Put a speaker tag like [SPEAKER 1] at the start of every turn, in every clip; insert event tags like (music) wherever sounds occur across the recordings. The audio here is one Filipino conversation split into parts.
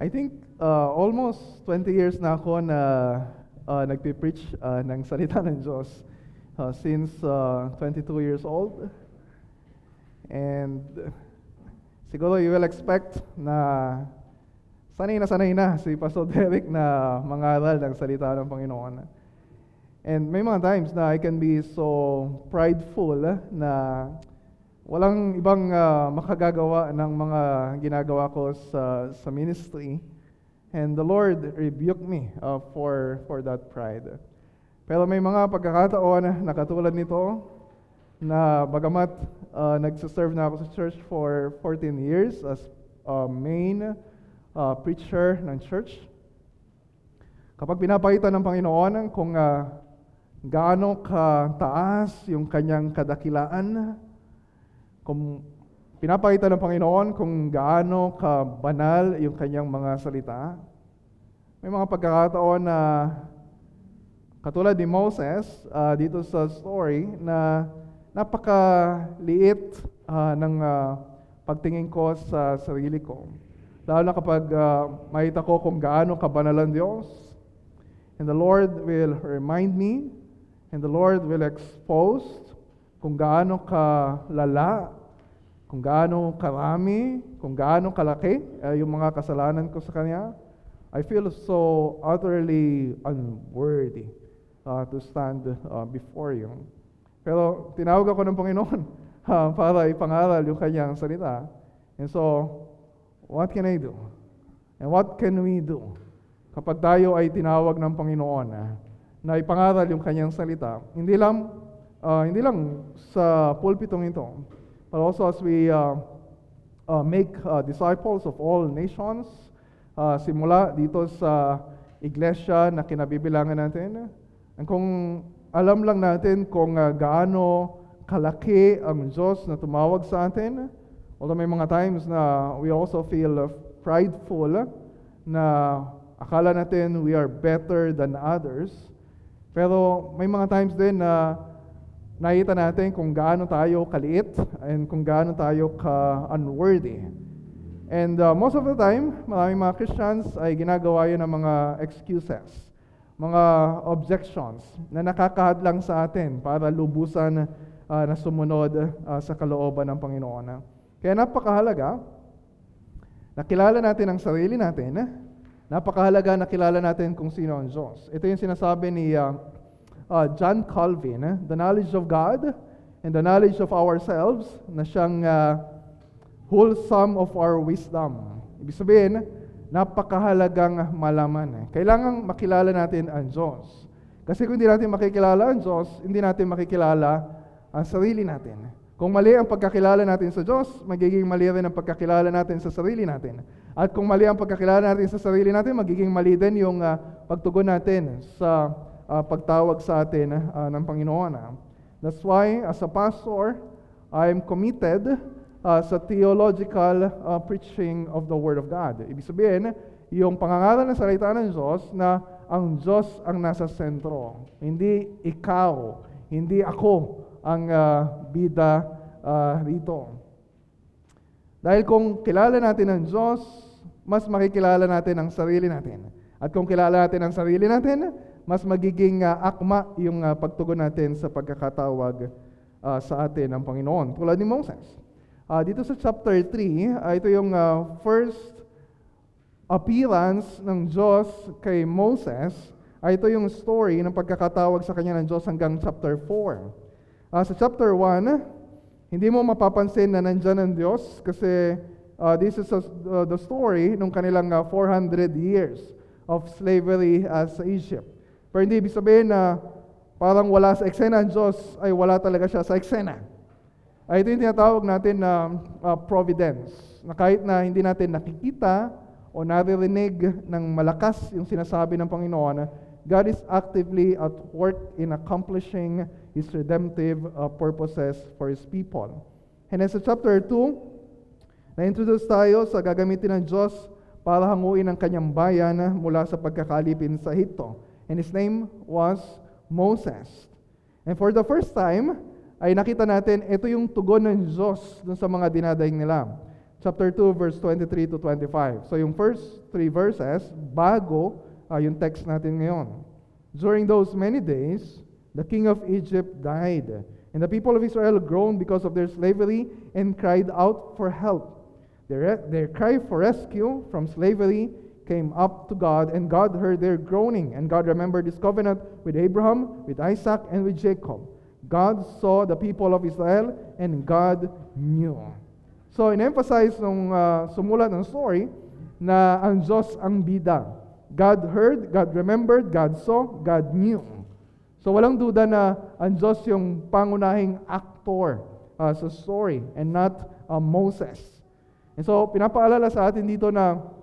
[SPEAKER 1] I think uh, almost 20 years na ako na uh, nagpipreach uh, ng salita ng Diyos uh, since uh, 22 years old. And siguro you will expect na sanay na sanay na si Pastor Derek na mangaral ng salita ng Panginoon. And may mga times na I can be so prideful na walang ibang uh, makagagawa ng mga ginagawa ko sa, sa ministry. And the Lord rebuked me uh, for, for that pride. Pero may mga pagkakataon na katulad nito na bagamat uh, nagsiserve na ako sa church for 14 years as uh, main uh, preacher ng church, kapag pinapakita ng Panginoon kung uh, gaano kataas yung kanyang kadakilaan, kung pinapakita ng Panginoon kung gaano kabanal yung kanyang mga salita, may mga pagkakataon na katulad ni Moses uh, dito sa story na napakaliit uh, ng uh, pagtingin ko sa sarili ko. Lalo na kapag uh, makita ko kung gaano kabanal ang Diyos, and the Lord will remind me, and the Lord will expose kung gaano kalala kung gaano karami, kung gaano kalaki uh, yung mga kasalanan ko sa Kanya, I feel so utterly unworthy uh, to stand uh, before you. Pero tinawag ako ng Panginoon (laughs) uh, para ipangaral yung Kanyang salita. And so, what can I do? And what can we do? Kapag tayo ay tinawag ng Panginoon uh, na ipangaral yung Kanyang salita, hindi lang, uh, hindi lang sa pulpitong ito, but also as we uh, uh, make uh, disciples of all nations, uh, simula dito sa iglesia na kinabibilangan natin. And kung alam lang natin kung uh, gaano kalaki ang Diyos na tumawag sa atin, although may mga times na we also feel uh, prideful na akala natin we are better than others, pero may mga times din na nakita natin kung gaano tayo kaliit and kung gaano tayo ka-unworthy. And uh, most of the time, maraming mga Christians ay ginagawa yun ng mga excuses, mga objections na nakakahadlang sa atin para lubusan uh, na sumunod uh, sa kalooban ng Panginoon. Kaya napakahalaga, nakilala natin ang sarili natin, napakahalaga nakilala natin kung sino ang Diyos. Ito yung sinasabi ni uh, uh, John Calvin, eh? the knowledge of God and the knowledge of ourselves na siyang uh, whole sum of our wisdom. Ibig sabihin, napakahalagang malaman. Eh. Kailangan makilala natin ang Diyos. Kasi kung hindi natin makikilala ang Diyos, hindi natin makikilala ang sarili natin. Kung mali ang pagkakilala natin sa Diyos, magiging mali rin ang pagkakilala natin sa sarili natin. At kung mali ang pagkakilala natin sa sarili natin, magiging mali din yung uh, pagtugon natin sa uh, pagtawag sa atin uh, ng Panginoon. Uh. That's why, as a pastor, I am committed uh, sa theological uh, preaching of the Word of God. Ibig sabihin, yung pangangaral ng salita ng Diyos na ang Diyos ang nasa sentro. Hindi ikaw, hindi ako ang uh, bida uh, rito. Dahil kung kilala natin ang Diyos, mas makikilala natin ang sarili natin. At kung kilala natin ang sarili natin, mas magiging uh, akma yung uh, pagtugon natin sa pagkakatawag uh, sa atin ng Panginoon. Tulad ni Moses. Uh, dito sa chapter 3, uh, ito yung uh, first appearance ng Diyos kay Moses. Uh, ito yung story ng pagkakatawag sa kanya ng Diyos hanggang chapter 4. Uh, sa chapter 1, hindi mo mapapansin na nandyan ang Diyos kasi uh, this is a, uh, the story ng kanilang uh, 400 years of slavery uh, sa Egypt. Pero hindi ibig sabihin na parang wala sa eksena ang Diyos ay wala talaga siya sa eksena. Ay ito yung tinatawag natin na uh, providence. Na kahit na hindi natin nakikita o naririnig ng malakas yung sinasabi ng Panginoon, God is actively at work in accomplishing His redemptive uh, purposes for His people. Sa chapter 2, na-introduce tayo sa gagamitin ng Diyos para hanguin ang kanyang bayan mula sa pagkakalipin sa Hito and his name was Moses. And for the first time, ay nakita natin, ito yung tugon ng Diyos dun sa mga dinadaing nila. chapter 2, verse 23 to 25. So yung first three verses, bago uh, yung text natin ngayon. During those many days, the king of Egypt died, and the people of Israel groaned because of their slavery and cried out for help. Their, their cry for rescue from slavery came up to God, and God heard their groaning, and God remembered his covenant with Abraham, with Isaac, and with Jacob. God saw the people of Israel, and God knew. So, in-emphasize nung uh, sumulat ng story na ang Diyos ang bida. God heard, God remembered, God saw, God knew. So, walang duda na ang Diyos yung pangunahing actor uh, sa story and not uh, Moses. And so, pinapaalala sa atin dito na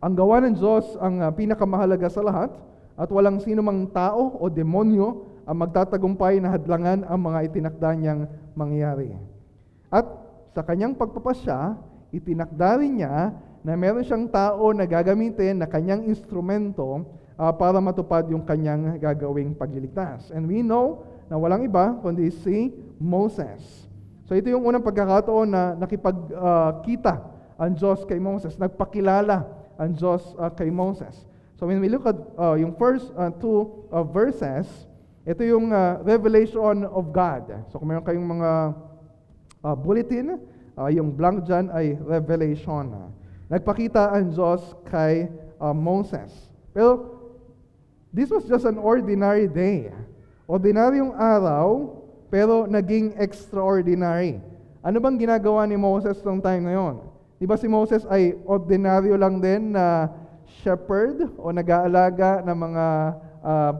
[SPEAKER 1] ang gawa ng Diyos ang uh, pinakamahalaga sa lahat at walang sino mang tao o demonyo ang magtatagumpay na hadlangan ang mga itinakda niyang mangyari. At sa kanyang pagpapasya, itinakda rin niya na meron siyang tao na gagamitin na kanyang instrumento uh, para matupad yung kanyang gagawing pagliligtas. And we know na walang iba kundi si Moses. So ito yung unang pagkakataon na nakipagkita uh, ang Diyos kay Moses, nagpakilala ang Diyos uh, kay Moses. So when we look at uh, yung first uh, two uh, verses, ito yung uh, revelation of God. So kung meron kayong mga uh, bulletin, uh, yung blank dyan ay revelation. Nagpakita ang Diyos kay uh, Moses. Pero this was just an ordinary day. Ordinaryong araw, pero naging extraordinary. Ano bang ginagawa ni Moses noong time na yon? Di ba si Moses ay ordinaryo lang din na shepherd o nag-aalaga ng mga uh,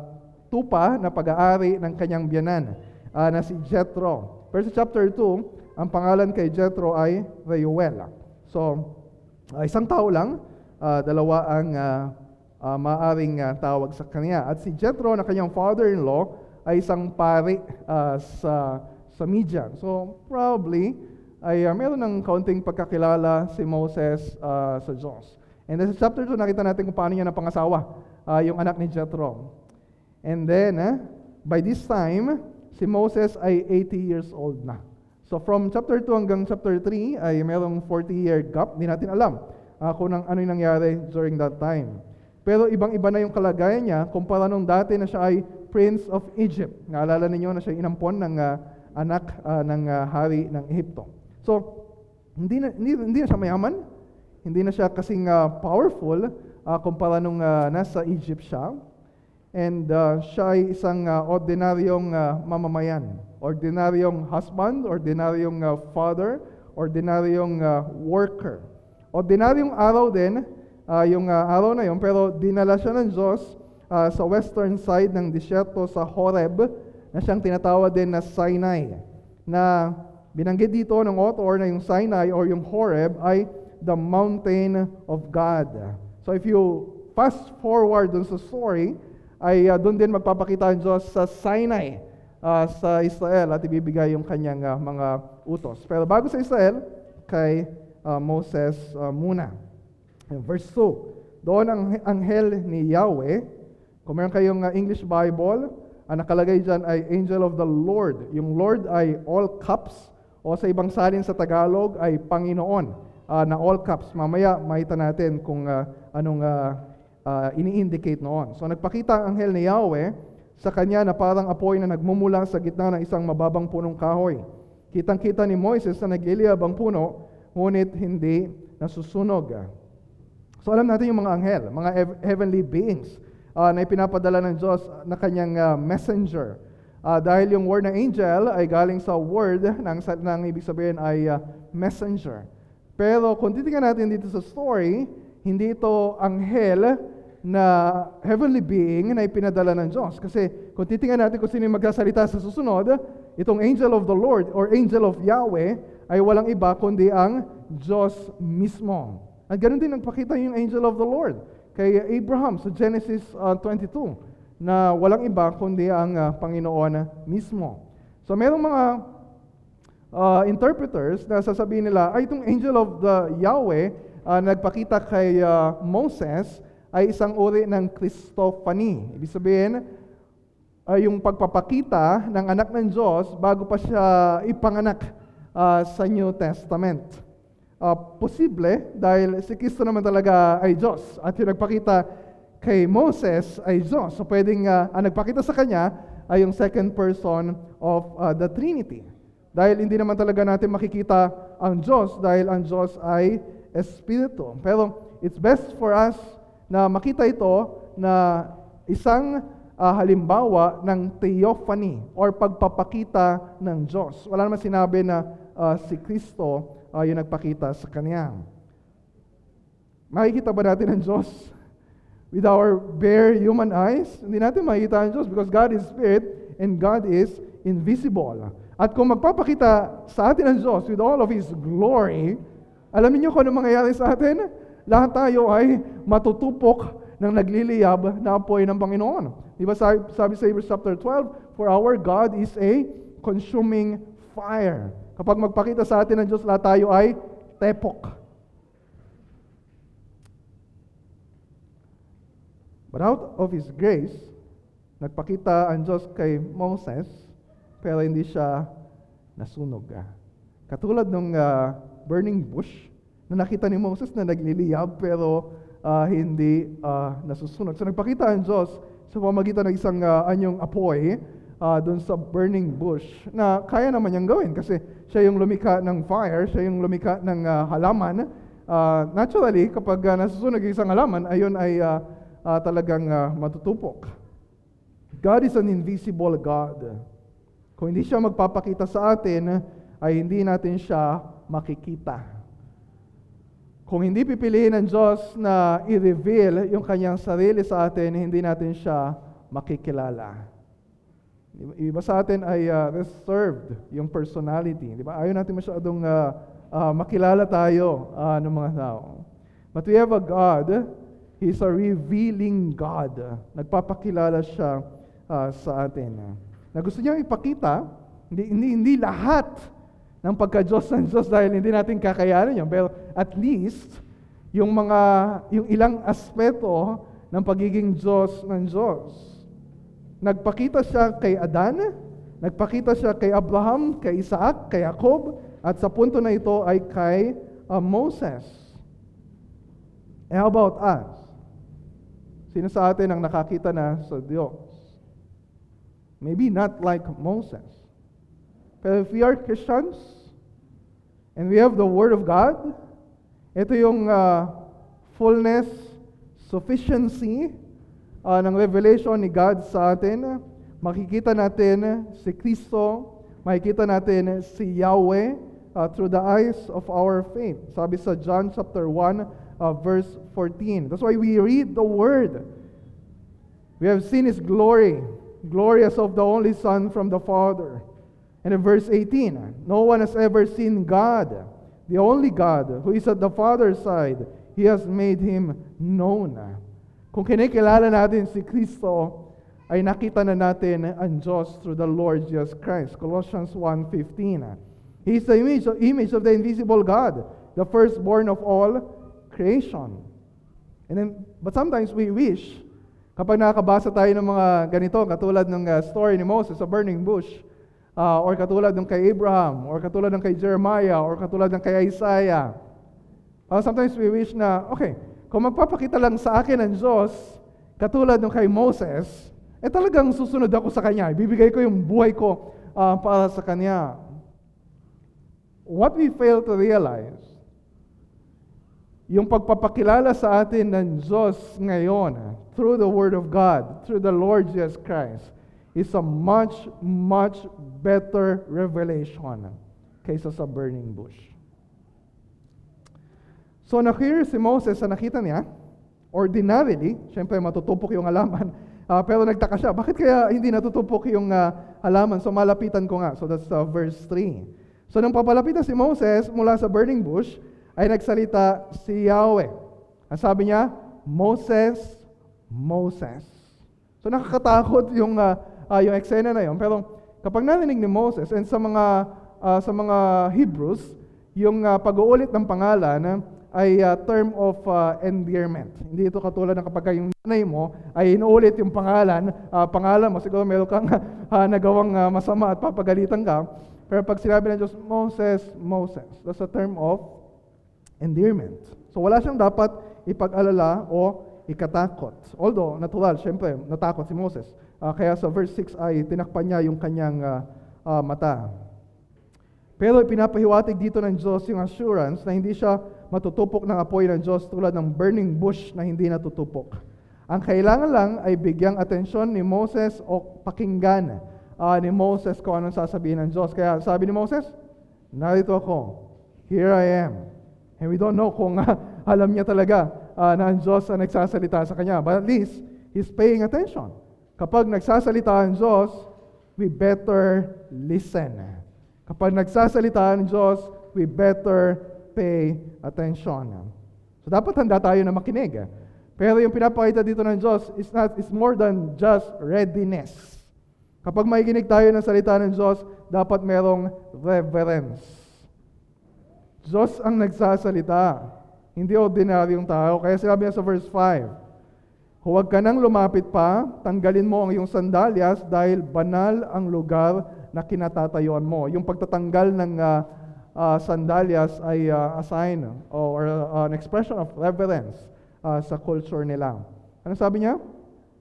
[SPEAKER 1] tupa na pag-aari ng kanyang biyanan uh, na si Jethro. Pero sa chapter 2, ang pangalan kay Jethro ay Reuel. So, uh, isang tao lang, uh, dalawa ang uh, uh, maaring uh, tawag sa kanya. At si Jethro na kanyang father-in-law ay isang pari uh, sa, sa Midian. So, probably, ay uh, meron ng kaunting pagkakilala si Moses uh, sa Diyos. And then sa chapter 2, nakita natin kung paano niya napangasawa uh, yung anak ni Jethro. And then, uh, by this time, si Moses ay 80 years old na. So from chapter 2 hanggang chapter 3 ay merong 40-year gap. Hindi natin alam uh, kung nang, ano yung nangyari during that time. Pero ibang-iba na yung kalagayan niya kumpara nung dati na siya ay Prince of Egypt. Naalala ninyo na siya inampon ng uh, anak uh, ng uh, hari ng Ehipto. So, hindi na, hindi, hindi na siya mayaman, hindi na siya kasing uh, powerful uh, kumpara nung uh, nasa Egypt siya. And uh, siya ay isang uh, ordinaryong uh, mamamayan ordinaryong husband, ordinaryong uh, father, ordinaryong uh, worker. Ordinaryong araw din, uh, yung uh, araw na yun, pero dinala siya ng Diyos uh, sa western side ng disyerto sa Horeb, na siyang tinatawag din na Sinai. Na binanggit dito ng author na yung Sinai or yung Horeb ay the mountain of God. So if you fast forward dun sa story, ay uh, doon din magpapakita ang Diyos sa Sinai uh, sa Israel at ibibigay yung kanyang uh, mga utos. Pero bago sa Israel, kay uh, Moses uh, muna. Verse 2, doon ang anghel ni Yahweh, kung meron kayong uh, English Bible, ang nakalagay dyan ay Angel of the Lord. Yung Lord ay all caps, o sa ibang salin sa Tagalog ay Panginoon uh, na all caps. Mamaya makita natin kung uh, anong uh, uh, ini-indicate noon. So nagpakita ang anghel ni Yahweh sa kanya na parang apoy na nagmumula sa gitna ng isang mababang punong kahoy. Kitang-kita ni Moises na nag-iliyab ang puno, ngunit hindi nasusunog. So alam natin yung mga anghel, mga heavenly beings uh, na ipinapadala ng Diyos na kanyang uh, messenger. Uh, dahil yung word ng angel ay galing sa word ng, ng ibig sabihin ay uh, messenger. Pero kung titingnan natin dito sa story, hindi ito anghel na heavenly being na ipinadala ng Diyos. Kasi kung titingnan natin kung sino yung magsasalita sa susunod, itong angel of the Lord or angel of Yahweh ay walang iba kundi ang Diyos mismo. At ganoon din nagpakita yung angel of the Lord kay Abraham sa Genesis uh, 22 na walang iba kundi ang uh, Panginoon mismo. So merong mga uh, interpreters na sasabihin nila, ay itong angel of the Yahweh uh, nagpakita kay uh, Moses ay isang uri ng Christophany. Ibig sabihin, ay yung pagpapakita ng anak ng Diyos bago pa siya ipanganak uh, sa New Testament. ah, posible dahil si Kristo naman talaga ay Diyos. At yung nagpakita kay Moses ay Diyos. So pwedeng ah, ang nagpakita sa kanya ay yung second person of ah, the Trinity. Dahil hindi naman talaga natin makikita ang Diyos dahil ang Diyos ay Espiritu. Pero it's best for us na makita ito na isang ah, halimbawa ng theophany or pagpapakita ng Diyos. Wala naman sinabi na ah, si Kristo ah, yung nagpakita sa Kanya. Makikita ba natin ang Diyos with our bare human eyes? Hindi natin makikita ang Diyos because God is Spirit and God is invisible. At kung magpapakita sa atin ang Diyos with all of His glory, alam niyo kung ano mangyayari sa atin? Lahat tayo ay matutupok ng nagliliyab na apoy ng Panginoon. Di ba sabi, sabi sa Hebrews chapter 12, For our God is a consuming fire. Kapag magpakita sa atin ng Diyos, lahat tayo ay tepok. But out of His grace, nagpakita ang Diyos kay Moses, pero hindi siya nasunog. ah. Katulad ng burning bush, na nakita ni Moses na nagliliyab, pero ah, hindi ah, nasusunog. So nagpakita ang Diyos sa pamagitan ng isang ah, anyong apoy uh, doon sa burning bush na kaya naman niyang gawin kasi siya yung lumika ng fire, siya yung lumika ng ah, halaman. Ah, naturally, kapag ah, nasusunog yung isang halaman, ayun ay ah, ah, talagang ah, matutupok. God is an invisible God. Kung hindi siya magpapakita sa atin, ay hindi natin siya makikita. Kung hindi pipiliin ng Diyos na i-reveal yung kanyang sarili sa atin, hindi natin siya makikilala. Iba sa atin ay uh, reserved yung personality. Di ba? Ayaw natin masyadong uh, uh, makilala tayo uh, ng mga tao. But we have a God, He's a revealing God. Nagpapakilala siya uh, sa atin. Na gusto niya ipakita, hindi, hindi, hindi lahat ng pagka-Diyos ng Diyos dahil hindi natin kakayanin yun. Pero at least, yung mga, yung ilang aspeto ng pagiging Diyos ng Diyos. Nagpakita siya kay Adan, nagpakita siya kay Abraham, kay Isaac, kay Jacob, at sa punto na ito ay kay uh, Moses. Eh, how about us? Sino sa atin ang nakakita na sa Diyos? Maybe not like Moses. Pero if we are Christians, and we have the Word of God, ito yung uh, fullness, sufficiency uh, ng revelation ni God sa atin. Makikita natin si Kristo, makikita natin si Yahweh uh, through the eyes of our faith. Sabi sa John chapter 1, uh, verse 14. That's why we read the Word. We have seen His glory, glorious of the only Son from the Father. And in verse 18, no one has ever seen God, the only God who is at the Father's side. He has made Him known. Kung kinikilala natin si Kristo, ay nakita na natin ang Diyos through the Lord Jesus Christ. Colossians 1.15 He is the image, image of the invisible God, the firstborn of all creation. And then, but sometimes we wish, kapag nakakabasa tayo ng mga ganito, katulad ng uh, story ni Moses sa burning bush, uh, or katulad ng kay Abraham, or katulad ng kay Jeremiah, or katulad ng kay Isaiah. Uh, sometimes we wish na, okay, kung magpapakita lang sa akin ang Diyos, katulad ng kay Moses, eh talagang susunod ako sa Kanya. Ibibigay ko yung buhay ko uh, para sa Kanya. What we fail to realize, yung pagpapakilala sa atin ng Diyos ngayon, through the Word of God, through the Lord Jesus Christ, is a much, much better revelation kaysa sa burning bush. So, na-curious si Moses sa nakita niya, ordinarily, syempre matutupok yung halaman, uh, (laughs) pero nagtaka siya, bakit kaya hindi natutupok yung uh, halaman? So, malapitan ko nga. So, that's uh, verse 3. So, nung papalapitan si Moses mula sa burning bush, ay nagsalita si Yahweh. Ang sabi niya, Moses, Moses. So nakakatakot yung uh, uh, yung eksena na yon. Pero kapag narinig ni Moses and sa mga uh, sa mga Hebrews, yung uh, pag-uulit ng pangalan ay uh, term of uh, endearment. Hindi ito katulad ng kapag yung nanay mo ay inuulit yung pangalan, uh, pangalan mo, siguro meron kang uh, (laughs) nagawang uh, masama at papagalitan ka. Pero pag sinabi ng Diyos, Moses, Moses, that's a term of endearment. So wala siyang dapat ipag-alala o ikatakot. Although, natural, syempre, natakot si Moses. Ah, kaya sa verse 6 ay tinakpan niya yung kanyang ah, ah, mata. Pero ipinapahiwatig dito ng Diyos yung assurance na hindi siya matutupok ng apoy ng Diyos tulad ng burning bush na hindi natutupok. Ang kailangan lang ay bigyang atensyon ni Moses o pakinggan ah, ni Moses kung anong sasabihin ng Diyos. Kaya sabi ni Moses, narito ako, here I am. And we don't know kung ah, (laughs) alam niya talaga ah, na ang Diyos ang nagsasalita sa kanya. But at least, he's paying attention. Kapag nagsasalita ang Diyos, we better listen. Kapag nagsasalita ang Diyos, we better pay attention. So dapat handa tayo na makinig. Pero yung pinapakita dito ng Diyos is not is more than just readiness. Kapag makikinig tayo ng salita ng Diyos, dapat merong reverence. Diyos ang nagsasalita, hindi ordinaryong tao. Kaya sinabi niya sa verse 5, Huwag ka nang lumapit pa, tanggalin mo ang iyong sandalyas dahil banal ang lugar na kinatatayuan mo. Yung pagtatanggal ng ah, ah, sandalyas ay ah, a sign or ah, an expression of reverence ah, sa culture nila. Ano sabi niya?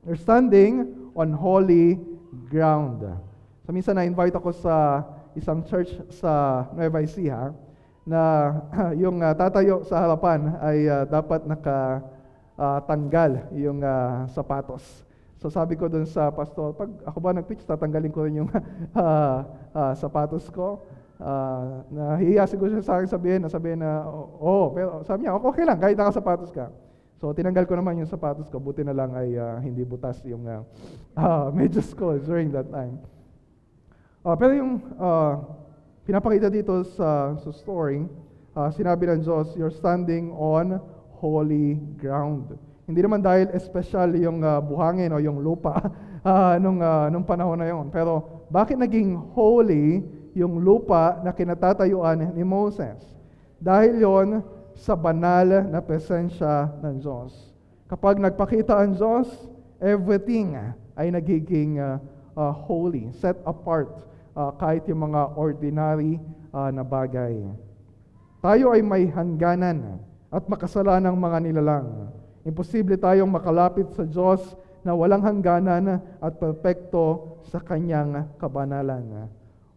[SPEAKER 1] You're standing on holy ground. So minsan na-invite ako sa isang church sa Nueva Ecija na (clears throat) yung ah, tatayo sa harapan ay ah, dapat naka ah, tanggal yung ah, sapatos. So sabi ko dun sa pastor, pag ako ba nag-pitch, tatanggalin ko rin yung (laughs) ah, ah, sapatos ko. Uh, nahihiya siguro siya sa akin sabihin na sabihin na, oo, oh, pero sabi niya, okay lang, kahit nakasapatos ka. So tinanggal ko naman yung sapatos ko, buti na lang ay ah, hindi butas yung uh, medyas ko during that time. Ah, pero yung ah, pinapakita dito sa, sa story, ah, sinabi ng Diyos, you're standing on holy ground. Hindi naman dahil espesyal yung ah, buhangin o yung lupa (laughs) ah, nung, ah, nung panahon na yon. Pero bakit naging holy yung lupa na kinatatayuan ni Moses? Dahil yon sa banal na presensya ng Diyos. Kapag nagpakita ang Diyos, everything ay nagiging ah, ah, holy, set apart, ah, kahit yung mga ordinary ah, na bagay. Tayo ay may hangganan at makasalanang mga nilalang. Imposible tayong makalapit sa Diyos na walang hangganan at perpekto sa kanyang kabanalan.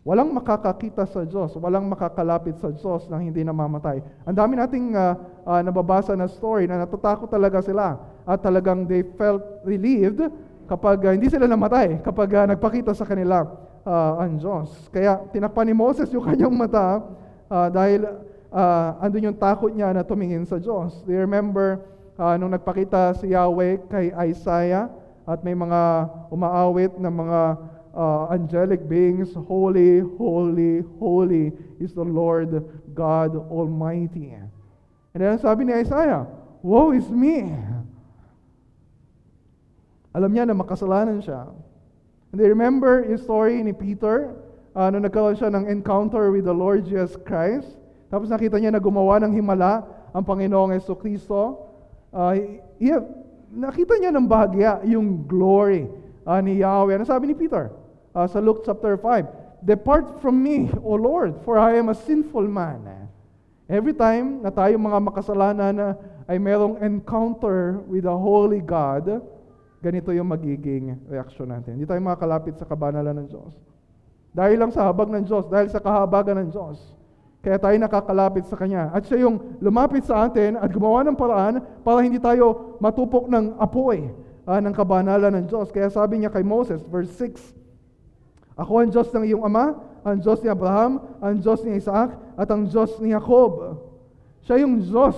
[SPEAKER 1] Walang makakakita sa Diyos, walang makakalapit sa Diyos nang hindi namamatay. Ang dami nating ah, ah, nababasa na story na natatakot talaga sila at talagang they felt relieved kapag ah, hindi sila namatay, kapag ah, nagpakita sa kanila ah, ang Diyos. Kaya tinakpan ni Moses yung kanyang mata ah, dahil ah, andun yung takot niya na tumingin sa Diyos. Do you remember ah, nung nagpakita si Yahweh kay Isaiah at may mga umaawit na mga uh, angelic beings, holy, holy, holy is the Lord God Almighty. And then sabi ni Isaiah, woe is me. Alam niya na makasalanan siya. And they remember yung story ni Peter, uh, nung nagkaroon siya ng encounter with the Lord Jesus Christ. Tapos nakita niya na gumawa ng himala ang Panginoong Yeso Kristo. Uh, yeah, nakita niya ng bahagya yung glory uh, ni Yahweh. Ano sabi ni Peter? Uh, sa Luke chapter 5, Depart from me, O Lord, for I am a sinful man. Every time na tayo mga makasalanan na ay merong encounter with the Holy God, ganito yung magiging reaksyon natin. Hindi tayo makakalapit sa kabanalan ng Diyos. Dahil lang sa habag ng Diyos, dahil sa kahabagan ng Diyos. Kaya tayo nakakalapit sa Kanya. At siya yung lumapit sa atin at gumawa ng paraan para hindi tayo matupok ng apoy ah, ng kabanalan ng Diyos. Kaya sabi niya kay Moses, verse 6, Ako ang Diyos ng iyong ama, ang Diyos ni Abraham, ang Diyos ni Isaac, at ang Diyos ni Jacob. Siya yung Diyos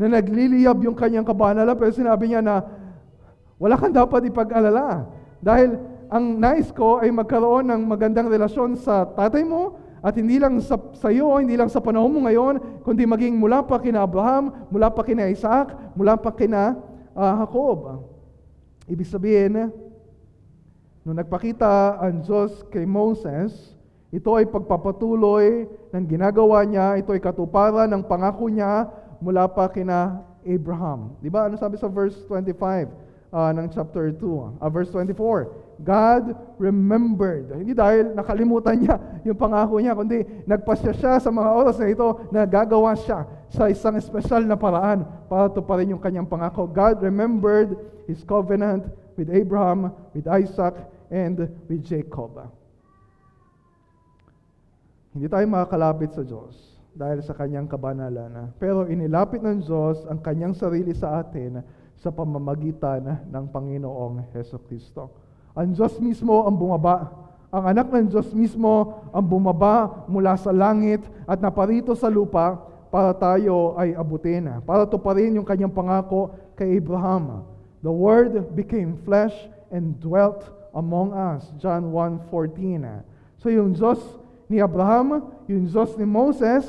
[SPEAKER 1] na nagliliyab yung kanyang kabanalan, pero sinabi niya na wala kang dapat ipag-alala. Dahil ang nais ko ay magkaroon ng magandang relasyon sa tatay mo, at hindi lang sa, sa iyo, hindi lang sa panahon mo ngayon, kundi maging mula pa kina Abraham, mula pa kina Isaac, mula pa kina uh, Jacob. Ibig sabihin, nung nagpakita ang Diyos kay Moses, ito ay pagpapatuloy ng ginagawa niya, ito ay katuparan ng pangako niya mula pa kina Abraham. Di ba? Ano sabi sa verse 25 uh, ng chapter 2? Uh, verse 24, God remembered. Hindi dahil nakalimutan niya (laughs) yung pangako niya, kundi nagpasya siya sa mga oras na ito na gagawa siya sa isang espesyal na paraan para tuparin yung kanyang pangako. God remembered His covenant with Abraham, with Isaac, and with Jacob. Hindi tayo makakalapit sa Diyos dahil sa kanyang kabanalan. Pero inilapit ng Diyos ang kanyang sarili sa atin sa pamamagitan ng Panginoong Heso Kristo. Ang Diyos mismo ang bumaba. Ang anak ng Diyos mismo ang bumaba mula sa langit at naparito sa lupa para tayo ay abutin. Para tuparin yung kanyang pangako kay Abraham. The Word became flesh and dwelt among us. John 1.14 So yung Diyos ni Abraham, yung Diyos ni Moses,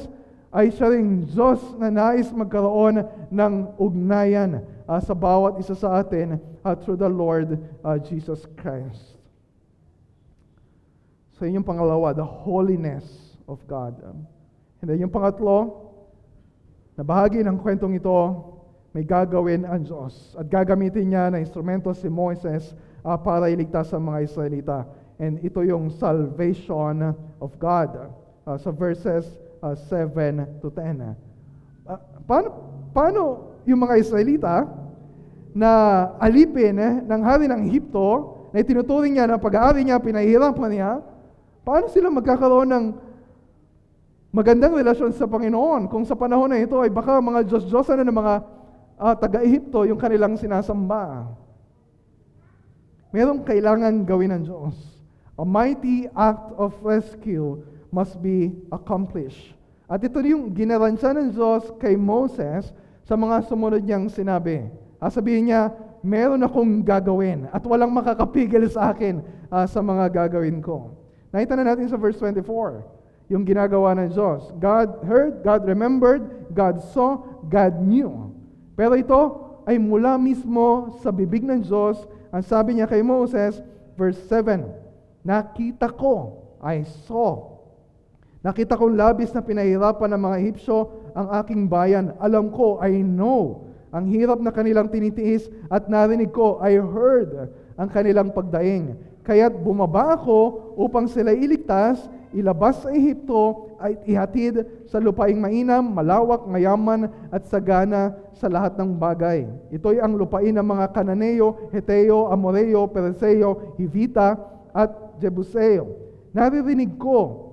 [SPEAKER 1] ay siya rin Diyos na nais magkaroon ng ugnayan uh, sa bawat isa sa atin uh, through the Lord uh, Jesus Christ. So yun yung pangalawa, the holiness of God. And then yung pangatlo, na bahagi ng kwentong ito, may gagawin ang Diyos. At gagamitin niya na instrumento si Moises uh, para iligtas sa mga Israelita. And ito yung salvation of God. Uh, sa verses uh, 7 to 10. Uh, paano, paano yung mga Israelita na alipin eh, ng hari ng Egypto, na itinuturing niya na pag-aari niya, pinahihirapan niya, paano sila magkakaroon ng magandang relasyon sa Panginoon kung sa panahon na ito ay baka mga Diyos-Diyosan na ng mga uh, taga-Ehipto yung kanilang sinasamba. Merong kailangan gawin ng Diyos. A mighty act of rescue must be accomplished. At ito yung ginaransya ng Diyos kay Moses sa mga sumunod niyang sinabi. Ah, sabihin niya, meron akong gagawin at walang makakapigil sa akin uh, sa mga gagawin ko. Nakita na natin sa verse 24, yung ginagawa ng Diyos. God heard, God remembered, God saw, God knew. Pero ito ay mula mismo sa bibig ng Diyos. Ang sabi niya kay Moses, verse 7, Nakita ko, I saw. Nakita kong labis na pinahirapan ng mga Egyptyo ang aking bayan. Alam ko, I know, ang hirap na kanilang tinitiis at narinig ko, I heard ang kanilang pagdaing. Kaya't bumaba ako upang sila iligtas, ilabas sa Ehipto at ihatid sa lupaing mainam, malawak, mayaman at sagana sa lahat ng bagay. Ito'y ang lupain ng mga Kananeo, Heteo, Amoreo, Pereseo, Hivita at Jebuseo. Naririnig ko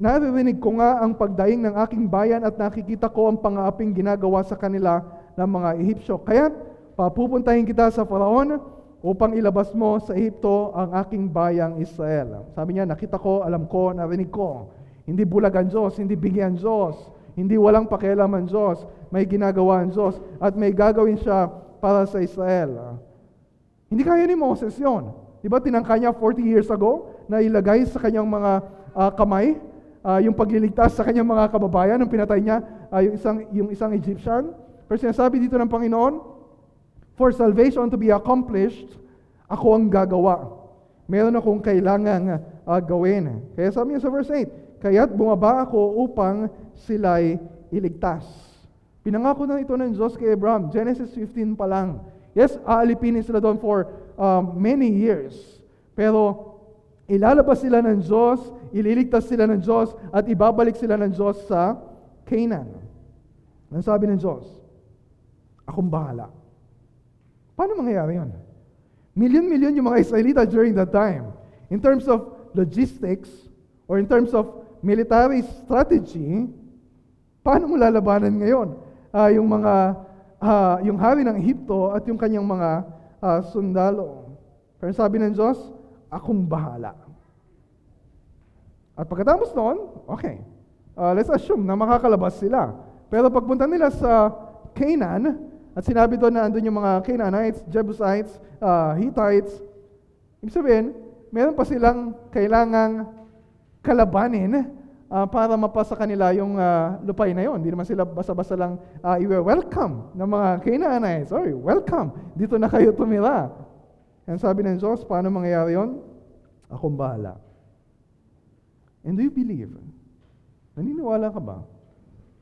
[SPEAKER 1] Naririnig ko nga ang pagdaing ng aking bayan at nakikita ko ang pangaaping ginagawa sa kanila ng mga Ehipsyo. Kaya papupuntahin kita sa Faraon upang ilabas mo sa Ehipto ang aking bayang Israel. Sabi niya, nakita ko, alam ko, narinig ko. Hindi bulag ang Diyos, hindi bigyan Diyos, hindi walang pakialam ang Diyos. May ginagawa ang Diyos at may gagawin siya para sa Israel. Hindi kaya ni Moses yon. Di ba tinangka niya 40 years ago na ilagay sa kanyang mga uh, kamay uh, yung pagliligtas sa kanyang mga kababayan nung pinatay niya uh, yung, isang, yung isang Egyptian. Pero sinasabi dito ng Panginoon, For salvation to be accomplished, ako ang gagawa. Meron akong kailangan uh, gawin. Kaya sabi niya sa verse 8, Kaya't bumaba ako upang sila'y iligtas. Pinangako na ito ng Diyos kay Abraham. Genesis 15 pa lang. Yes, aalipinin sila doon for um, many years. Pero Ilalabas sila ng Diyos, ililigtas sila ng Diyos, at ibabalik sila ng Diyos sa Canaan. Ang sabi ng Diyos, akong bahala. Paano mangyayari yun? Milyon-milyon yung mga Israelita during that time. In terms of logistics, or in terms of military strategy, paano mo lalabanan ngayon? Uh, yung mga, uh, yung hari ng Ehipto at yung kanyang mga uh, sundalo. Pero sabi ng Diyos, akong bahala. At pagkatapos noon, okay, uh, let's assume na makakalabas sila. Pero pagpunta nila sa Canaan, at sinabi doon na andun yung mga Canaanites, Jebusites, uh, Hittites, ibig sabihin, meron pa silang kailangang kalabanin uh, para mapasa kanila yung uh, lupay na yon. Hindi naman sila basta-basta lang uh, i-welcome ng mga Canaanites. Sorry, welcome. Dito na kayo tumira. And sabi ng Diyos, paano mangyayari yon? Akong bahala. And do you believe? Naniniwala ka ba?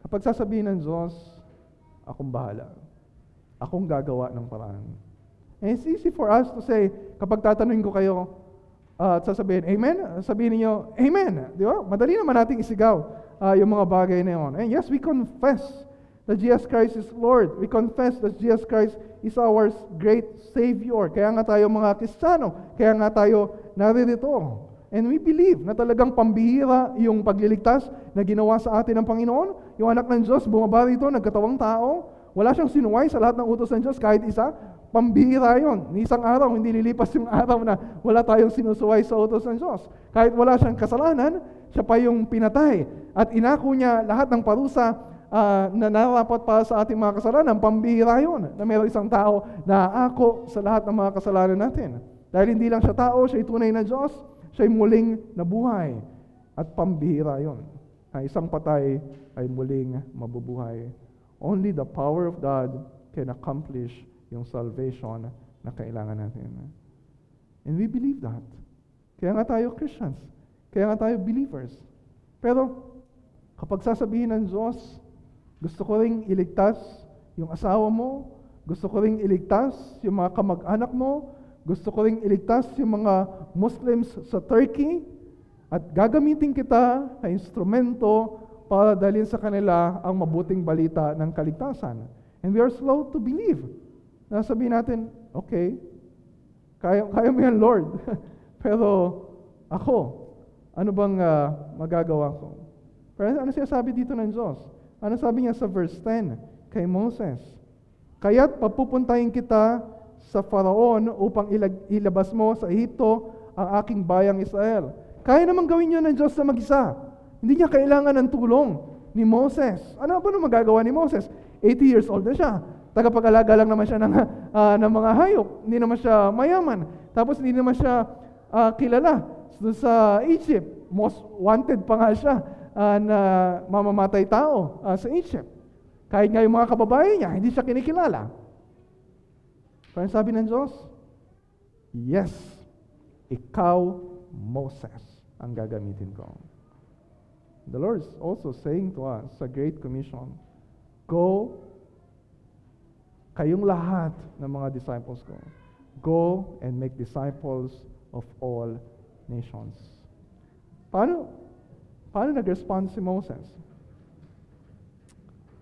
[SPEAKER 1] Kapag sasabihin ng Diyos, akong bahala. Akong gagawa ng paraan. And it's easy for us to say, kapag tatanungin ko kayo, uh, at sasabihin, Amen? Sabihin niyo, Amen. Di ba? Madali naman nating isigaw ah, yung mga bagay na yun. And yes, we confess that Jesus Christ is Lord. We confess that Jesus Christ is our great Savior. Kaya nga tayo mga Kristiyano, kaya nga tayo naririto. And we believe na talagang pambihira yung pagliligtas na ginawa sa atin ng Panginoon. Yung anak ng Diyos, bumaba rito, nagkatawang tao. Wala siyang sinuway sa lahat ng utos ng Diyos, kahit isa. Pambihira yon. Ni isang araw, hindi lilipas yung (laughs) araw na wala tayong sinusuway sa utos ng Diyos. Kahit wala siyang kasalanan, siya pa yung pinatay. At inako niya lahat ng parusa uh, na narapat para sa ating mga kasalanan. Pambihira yon. Na mayroong isang tao na ako sa lahat ng mga kasalanan natin. Dahil hindi lang siya tao, siya tunay na Diyos siya'y muling nabuhay. At pambihira yon. Na isang patay ay muling mabubuhay. Only the power of God can accomplish yung salvation na kailangan natin. And we believe that. Kaya nga tayo Christians. Kaya nga tayo believers. Pero kapag sasabihin ng Diyos, gusto ko ring iligtas yung asawa mo, gusto ko ring iligtas yung mga kamag-anak mo, gusto ko ring iligtas yung mga Muslims sa Turkey at gagamitin kita na instrumento para dalhin sa kanila ang mabuting balita ng kaligtasan. And we are slow to believe. Nasabihin natin, okay, kaya, kaya mo yan, Lord. (laughs) Pero ako, ano bang uh, magagawa ko? Pero ano siya sabi dito ng Diyos? Ano sabi niya sa verse 10 kay Moses? Kaya't papupuntahin kita sa Faraon upang ilabas mo sa Ehipto ang aking bayang Israel. Kaya naman gawin niyo ng Diyos na mag-isa. Hindi niya kailangan ng tulong ni Moses. Ano ba naman magagawa ni Moses? 80 years old na siya. Tagapag-alaga lang naman siya ng, uh, ng mga hayop. Hindi naman siya mayaman. Tapos hindi naman siya uh, kilala so, sa Egypt. Most wanted pa nga siya uh, na mamamatay tao uh, sa Egypt. Kahit nga yung mga kababayan niya, hindi siya kinikilala. Pero sabi ng Diyos, yes, ikaw, Moses, ang gagamitin ko. The Lord is also saying to us sa Great Commission, Go, kayong lahat ng mga disciples ko, go and make disciples of all nations. Paano, paano nag-respond si Moses?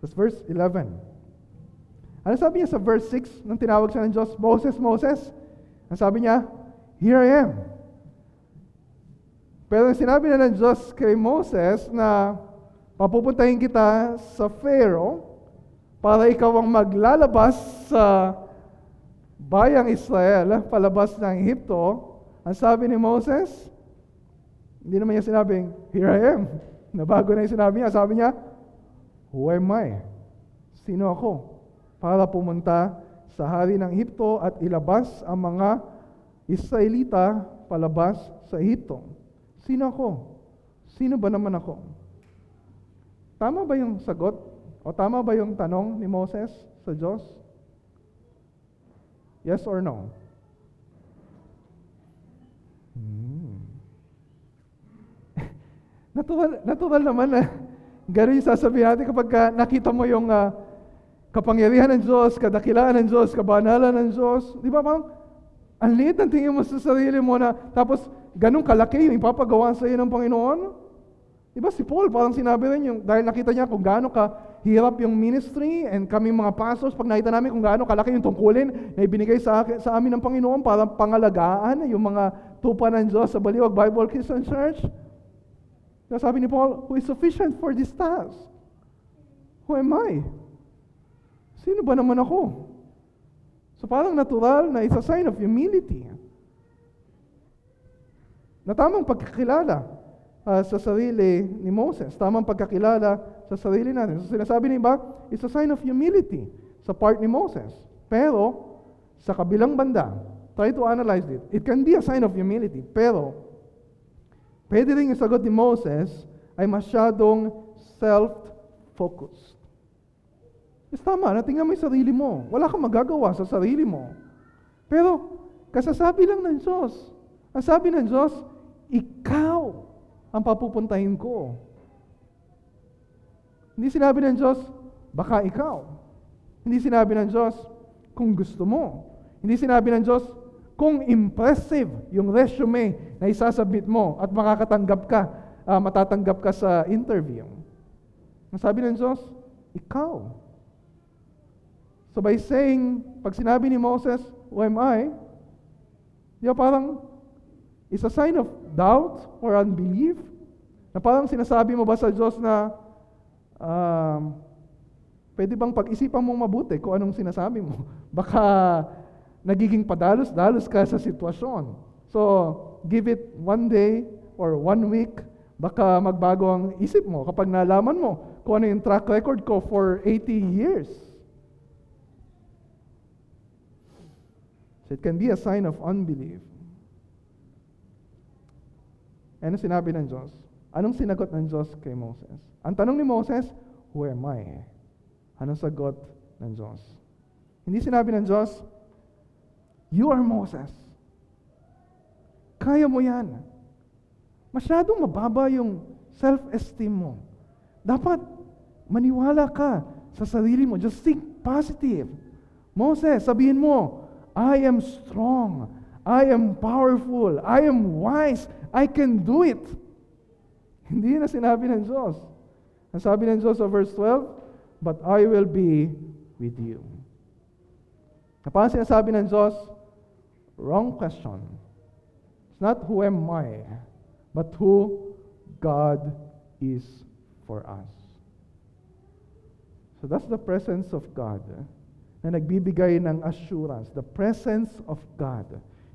[SPEAKER 1] That's verse 11. Ano sabi niya sa verse 6 nang tinawag siya ng Diyos, Moses, Moses? Ang sabi niya, Here I am. Pero sinabi na ng Diyos kay Moses na papupuntahin kita sa Pharaoh para ikaw ang maglalabas sa bayang Israel, palabas ng Egypto. Ang sabi ni Moses, hindi naman niya sinabing, Here I am. (laughs) Nabago na yung sinabi niya. Sabi niya, Who am I? Sino ako? Para pumunta sa hari ng Egypto at ilabas ang mga Israelita palabas sa Egypto. Sino ako? Sino ba naman ako? Tama ba yung sagot? O tama ba yung tanong ni Moses sa Diyos? Yes or no? Hmm. (laughs) natural, natural naman na ganun yung sasabihin natin kapag nakita mo yung uh, kapangyarihan ng Diyos, kadakilaan ng Diyos, kabanalan ng Diyos. Di ba bang ang liit ang tingin mo sa sarili mo na tapos ganun kalaki yung ipapagawa sa iyo ng Panginoon? Di ba si Paul parang sinabi rin yung dahil nakita niya kung gaano ka hirap yung ministry and kami mga pastors pag nakita namin kung gaano kalaki yung tungkulin na ibinigay sa, sa amin ng Panginoon para pangalagaan yung mga tupa ng Diyos sa Baliwag Bible Christian Church. Kaya sabi ni Paul, who is sufficient for this task? Who am I? Sino ba naman ako? So parang natural na isa sign of humility. Na tamang pagkakilala uh, sa sarili ni Moses, tamang pagkakilala sa sarili natin. So sinasabi ni iba, it's a sign of humility sa part ni Moses. Pero, sa kabilang banda, try to analyze it. It can be a sign of humility, pero pwede rin yung sagot ni Moses ay masyadong self-focused. Yes, tama, natingnan mo yung sarili mo. Wala kang magagawa sa sarili mo. Pero, kasasabi lang ng Diyos. Ang sabi ng Diyos, ikaw ang papupuntahin ko. Hindi sinabi ng Diyos, baka ikaw. Hindi sinabi ng Diyos, kung gusto mo. Hindi sinabi ng Diyos, kung impressive yung resume na isasabit mo at makakatanggap ka, uh, matatanggap ka sa interview. Ang sabi ng Diyos, ikaw. So by saying, pag sinabi ni Moses, who am I? Di ba parang, is a sign of doubt or unbelief? Na parang sinasabi mo ba sa Diyos na, um, pwede bang pag-isipan mong mabuti kung anong sinasabi mo? (laughs) Baka nagiging padalos-dalos ka sa sitwasyon. So, give it one day or one week, baka magbago ang isip mo kapag nalaman mo kung ano yung track record ko for 80 years. So it can be a sign of unbelief. Ano sinabi ng Diyos? Anong sinagot ng Diyos kay Moses? Ang tanong ni Moses, Who am I? Anong sagot ng Diyos? Hindi sinabi ng Diyos, You are Moses. Kaya mo yan. Masyadong mababa yung self-esteem mo. Dapat maniwala ka sa sarili mo. Just think positive. Moses, sabihin mo, I am strong. I am powerful. I am wise. I can do it. (laughs) Hindi na sinabi ng Diyos. Ang sabi ng Diyos sa verse 12, But I will be with you. Kapag sinasabi ng Diyos, wrong question. It's not who am I, but who God is for us. So that's the presence of God eh, na nagbibigay ng assurance. The presence of God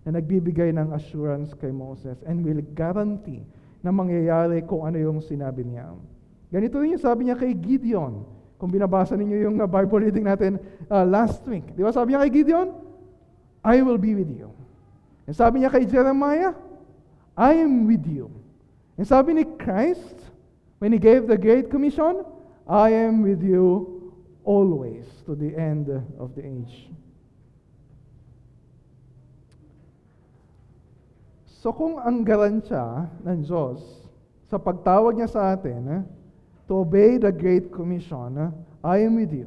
[SPEAKER 1] na nagbibigay ng assurance kay Moses and will guarantee na mangyayari kung ano yung sinabi niya. Ganito rin yung sabi niya kay Gideon. Kung binabasa ninyo yung uh, Bible reading natin uh, last week. Di ba sabi niya kay Gideon? I will be with you. And sabi niya kay Jeremiah, I am with you. And sabi ni Christ, when He gave the Great Commission, I am with you always to the end of the age. So kung ang garansya ng Diyos sa pagtawag niya sa atin eh, to obey the Great Commission, eh, I am with you.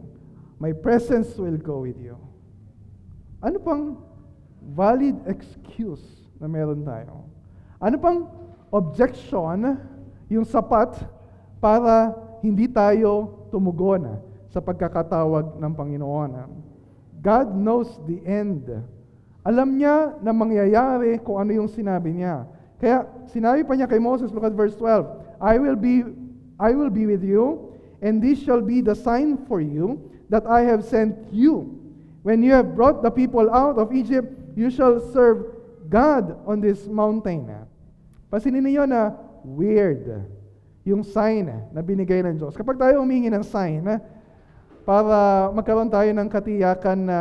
[SPEAKER 1] My presence will go with you. Ano pang valid excuse na meron tayo? Ano pang objection yung sapat para hindi tayo tumugon eh, sa pagkakatawag ng Panginoon? God knows the end alam niya na mangyayari kung ano yung sinabi niya. Kaya sinabi pa niya kay Moses, look at verse 12, I will be I will be with you, and this shall be the sign for you that I have sent you. When you have brought the people out of Egypt, you shall serve God on this mountain. Pasinin niyo na weird yung sign na binigay ng Diyos. Kapag tayo humingi ng sign, para magkaroon tayo ng katiyakan na,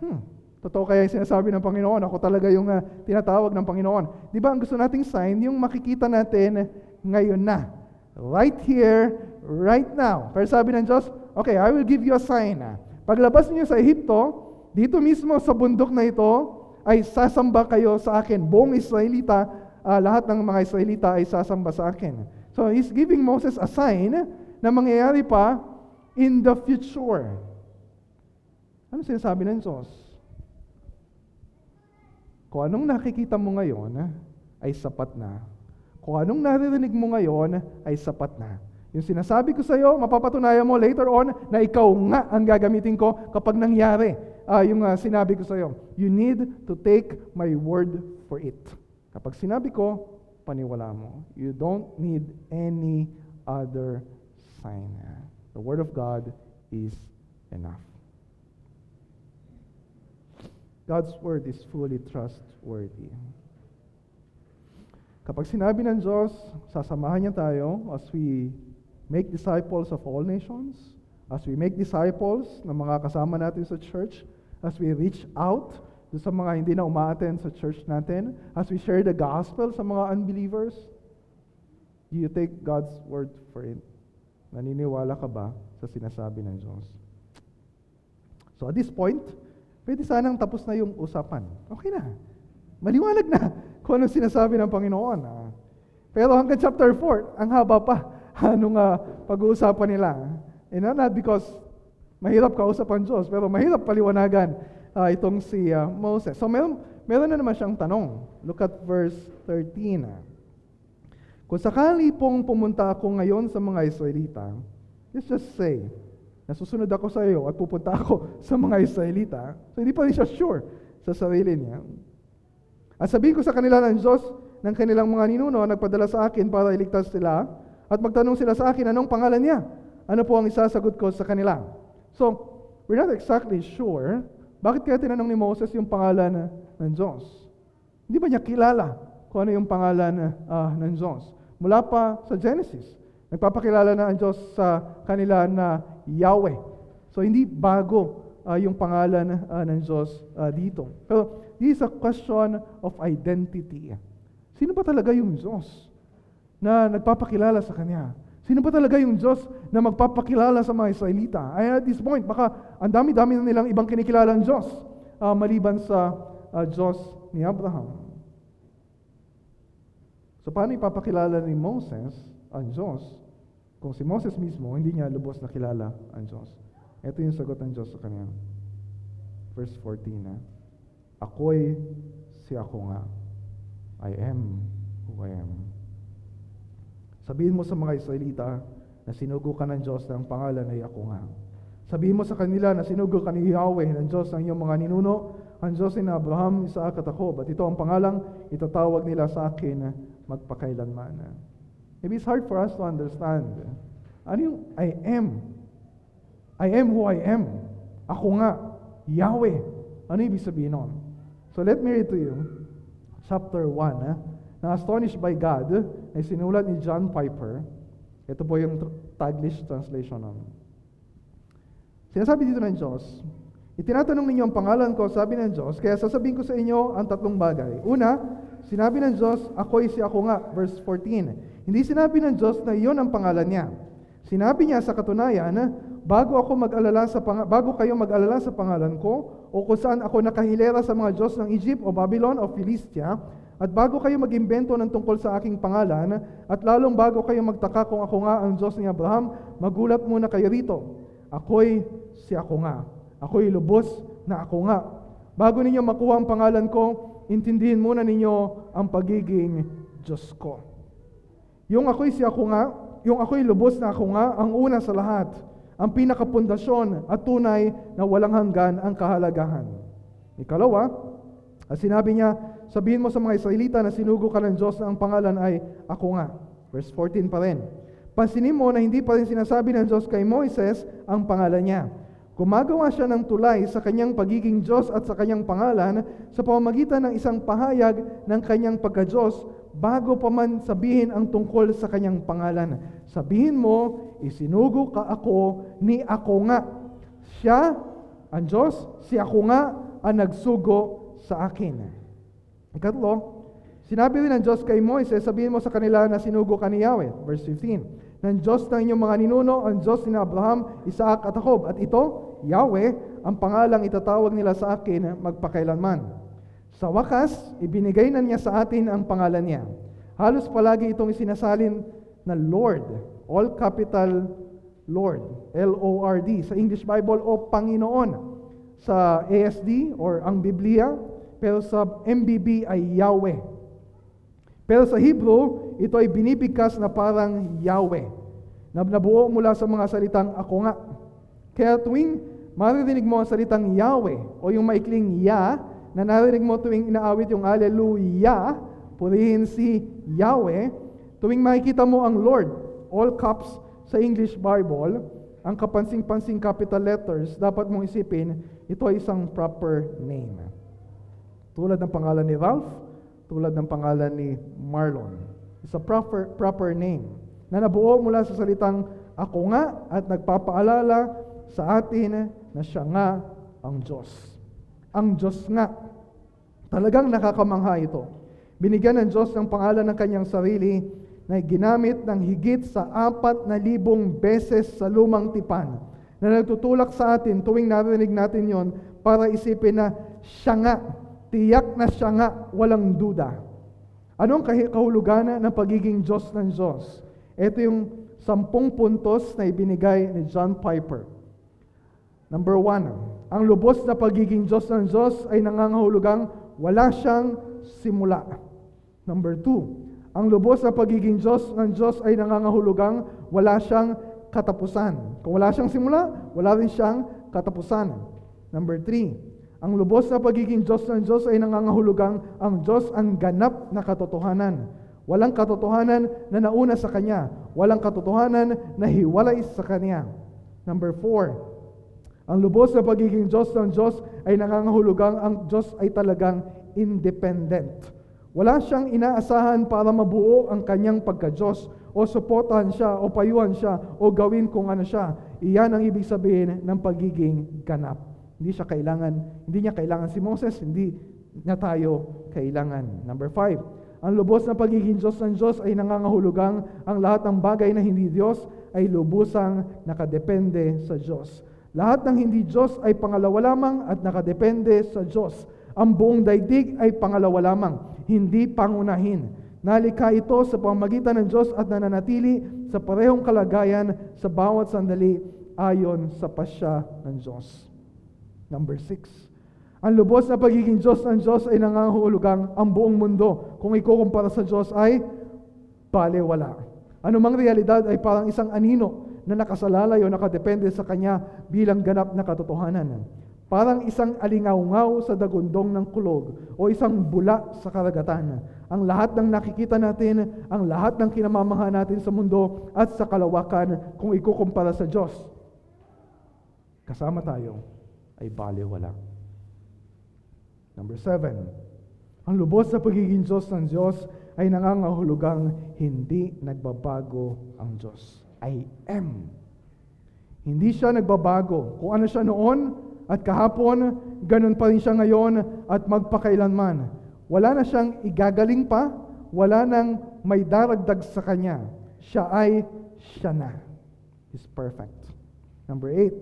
[SPEAKER 1] hmm, Totoo kaya yung sinasabi ng Panginoon, ako talaga yung uh, tinatawag ng Panginoon. Di ba ang gusto nating sign, yung makikita natin ngayon na. Right here, right now. Pero sabi ng Diyos, okay, I will give you a sign. Paglabas niyo sa Ehipto, dito mismo sa bundok na ito, ay sasamba kayo sa akin. Buong Israelita, uh, lahat ng mga Israelita ay sasamba sa akin. So He's giving Moses a sign na mangyayari pa in the future. Ano sinasabi ng Diyos? Kung anong nakikita mo ngayon ay sapat na. Kung anong naririnig mo ngayon ay sapat na. Yung sinasabi ko sa iyo, mapapatunayan mo later on na ikaw nga ang gagamitin ko kapag nangyari uh, yung uh, sinabi ko sa iyo. You need to take my word for it. Kapag sinabi ko, paniwala mo. You don't need any other sign. The word of God is enough. God's word is fully trustworthy. Kapag sinabi ng Diyos, sasamahan niya tayo as we make disciples of all nations, as we make disciples ng mga kasama natin sa church, as we reach out sa mga hindi na umaaten sa church natin, as we share the gospel sa mga unbelievers, do you take God's word for it? Naniniwala ka ba sa sinasabi ng Diyos? So at this point, Pwede sanang tapos na yung usapan. Okay na. Maliwanag na (laughs) kung anong sinasabi ng Panginoon. Ah. Pero hanggang chapter 4, ang haba pa (laughs) anong uh, pag-uusapan nila. And not because mahirap kausap ang Diyos, pero mahirap paliwanagan uh, itong si uh, Moses. So meron, meron na naman siyang tanong. Look at verse 13. Uh. Kung sakali pong pumunta ako ngayon sa mga Israelita, let's just say, nasusunod ako sa iyo at pupunta ako (laughs) sa mga Israelita, so hindi pa rin siya sure sa sarili niya. At sabihin ko sa kanila ng Diyos ng kanilang mga ninuno nagpadala sa akin para iligtas sila at magtanong sila sa akin anong pangalan niya. Ano po ang isasagot ko sa kanila? So, we're not exactly sure bakit kaya tinanong ni Moses yung pangalan ng Diyos. Hindi ba niya kilala kung ano yung pangalan uh, ng Diyos? Mula pa sa Genesis, nagpapakilala na ang Diyos sa kanila na Yahweh. So, hindi bago uh, yung pangalan uh, ng Diyos uh, dito. Pero this is a question of identity. Sino ba talaga yung Diyos na nagpapakilala sa Kanya? Sino ba talaga yung Diyos na magpapakilala sa mga Israelita? Ay at this point, baka ang dami-dami na nilang ibang kinikilala ng Diyos uh, maliban sa uh, Diyos ni Abraham. So paano ipapakilala ni Moses ang Diyos kung si Moses mismo hindi niya lubos na kilala ang Diyos? Ito yung sagot ng Diyos sa kanya. Verse 14 na, Ako'y si ako nga. I am who I am. Sabihin mo sa mga Israelita na sinugo ka ng Diyos ng pangalan ay ako nga. Sabihin mo sa kanila na sinugo ka ni Yahweh ng Diyos ng iyong mga ninuno, ang Diyos ni Abraham, Isaac at Jacob. At ito ang pangalang itatawag nila sa akin magpakailanman. Maybe it's hard for us to understand. Ano yung I am? I am who I am. Ako nga, Yahweh. Ano ibig sabihin nun? So let me read to you chapter 1. Eh? Na astonished by God, ay sinulat ni John Piper. Ito po yung Taglish translation nun. Sinasabi dito ng Diyos, Itinatanong ninyo ang pangalan ko, sabi ng Diyos, kaya sasabihin ko sa inyo ang tatlong bagay. Una, sinabi ng Diyos, ako'y si ako nga, verse 14. Hindi sinabi ng Diyos na iyon ang pangalan niya. Sinabi niya sa katunayan, bago ako mag-alala sa pang- bago kayo mag-alala sa pangalan ko, o kung saan ako nakahilera sa mga Diyos ng Egypt o Babylon o Philistia, at bago kayo mag-imbento ng tungkol sa aking pangalan, at lalong bago kayo magtaka kung ako nga ang Diyos ni Abraham, magulat muna kayo rito. Ako'y si ako nga. Ako'y lubos na ako nga. Bago ninyo makuha ang pangalan ko, intindihin muna ninyo ang pagiging Diyos ko. Yung ako'y si ako nga, yung ako'y lubos na ako nga, ang una sa lahat, ang pinakapundasyon at tunay na walang hanggan ang kahalagahan. Ikalawa, at sinabi niya, sabihin mo sa mga Israelita na sinugo ka ng Diyos na ang pangalan ay ako nga. Verse 14 pa rin. Pansinin mo na hindi pa rin sinasabi ng Diyos kay Moises ang pangalan niya. Gumagawa siya ng tulay sa kanyang pagiging Diyos at sa kanyang pangalan sa pamamagitan ng isang pahayag ng kanyang pagka-Diyos bago pa man sabihin ang tungkol sa kanyang pangalan. Sabihin mo, isinugo ka ako ni ako nga. Siya, ang Diyos, si ako nga ang nagsugo sa akin. Ikatlo, sinabi rin ng Diyos kay Moises, sabihin mo sa kanila na sinugo ka ni Yahweh. Verse 15 ng Diyos ng inyong mga ninuno, ang Diyos ni Abraham, Isaac at Jacob. At ito, Yahweh, ang pangalang itatawag nila sa akin magpakailanman. Sa wakas, ibinigay na niya sa atin ang pangalan niya. Halos palagi itong isinasalin na Lord, all capital Lord, L-O-R-D, sa English Bible o Panginoon. Sa ASD or ang Biblia, pero sa MBB ay Yahweh. Pero sa Hebrew, ito ay binibigkas na parang Yahweh. Na nabuo mula sa mga salitang ako nga. Kaya tuwing maririnig mo ang salitang Yahweh o yung maikling Ya, na narinig mo tuwing inaawit yung Alleluia, purihin si Yahweh, tuwing makikita mo ang Lord, all caps sa English Bible, ang kapansing-pansing capital letters, dapat mong isipin, ito ay isang proper name. Tulad ng pangalan ni Ralph, tulad ng pangalan ni Marlon. It's a proper, proper name na nabuo mula sa salitang ako nga at nagpapaalala sa atin na siya nga ang Diyos. Ang Diyos nga. Talagang nakakamangha ito. Binigyan ng Diyos ng pangalan ng kanyang sarili na ginamit ng higit sa apat na libong beses sa lumang tipan na nagtutulak sa atin tuwing narinig natin yon para isipin na siya nga Tiyak na siya nga, walang duda. Anong kahulugan ng pagiging Diyos ng Diyos? Ito yung sampung puntos na ibinigay ni John Piper. Number one, ang lubos na pagiging Diyos ng Diyos ay nangangahulugang wala siyang simula. Number two, ang lubos na pagiging Diyos ng Diyos ay nangangahulugang wala siyang katapusan. Kung wala siyang simula, wala rin siyang katapusan. Number three, ang lubos na pagiging Diyos ng Diyos ay nangangahulugang ang Diyos ang ganap na katotohanan. Walang katotohanan na nauna sa Kanya. Walang katotohanan na hiwalay sa Kanya. Number four, ang lubos na pagiging Diyos ng Diyos ay nangangahulugang ang Diyos ay talagang independent. Wala siyang inaasahan para mabuo ang kanyang pagka-Diyos o suportahan siya o payuhan siya o gawin kung ano siya. Iyan ang ibig sabihin ng pagiging ganap. Hindi siya kailangan, hindi niya kailangan si Moses, hindi niya tayo kailangan. Number five, ang lubos na pagiging Diyos ng Diyos ay nangangahulugang ang lahat ng bagay na hindi Diyos ay lubusang nakadepende sa Diyos. Lahat ng hindi Diyos ay pangalawa lamang at nakadepende sa Diyos. Ang buong daigdig ay pangalawa lamang, hindi pangunahin. Nalikha ito sa pamagitan ng Diyos at nananatili sa parehong kalagayan sa bawat sandali ayon sa pasya ng Diyos. Number six, ang lubos na pagiging Diyos ng Diyos ay nangangahulugang ang buong mundo. Kung ikukumpara sa Diyos ay balewala. Anumang realidad ay parang isang anino na nakasalalay o nakadepende sa Kanya bilang ganap na katotohanan. Parang isang alingaungaw sa dagundong ng kulog o isang bula sa karagatan. Ang lahat ng nakikita natin, ang lahat ng kinamamahan natin sa mundo at sa kalawakan kung ikukumpara sa Diyos. Kasama tayo ay balewala. Number seven, ang lubos sa pagiging Diyos ng Diyos ay nangangahulugang hindi nagbabago ang Diyos. I am. Hindi siya nagbabago. Kung ano siya noon at kahapon, ganun pa rin siya ngayon at magpakailanman. Wala na siyang igagaling pa, wala nang may daragdag sa kanya. Siya ay siya na. He's perfect. Number eight,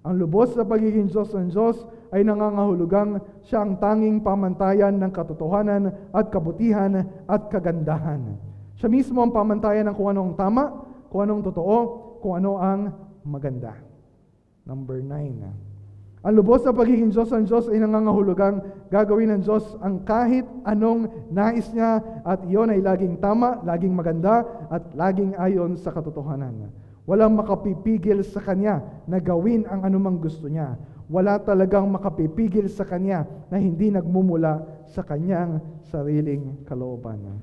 [SPEAKER 1] ang lubos sa pagiging Diyos ng Diyos ay nangangahulugang siya ang tanging pamantayan ng katotohanan at kabutihan at kagandahan. Siya mismo ang pamantayan ng kung anong tama, kung anong totoo, kung ano ang maganda. Number nine, ang lubos na pagiging Diyos ng Diyos ay nangangahulugang gagawin ng Diyos ang kahit anong nais niya at iyon ay laging tama, laging maganda at laging ayon sa katotohanan. Walang makapipigil sa Kanya na gawin ang anumang gusto niya. Wala talagang makapipigil sa Kanya na hindi nagmumula sa Kanyang sariling kalooban.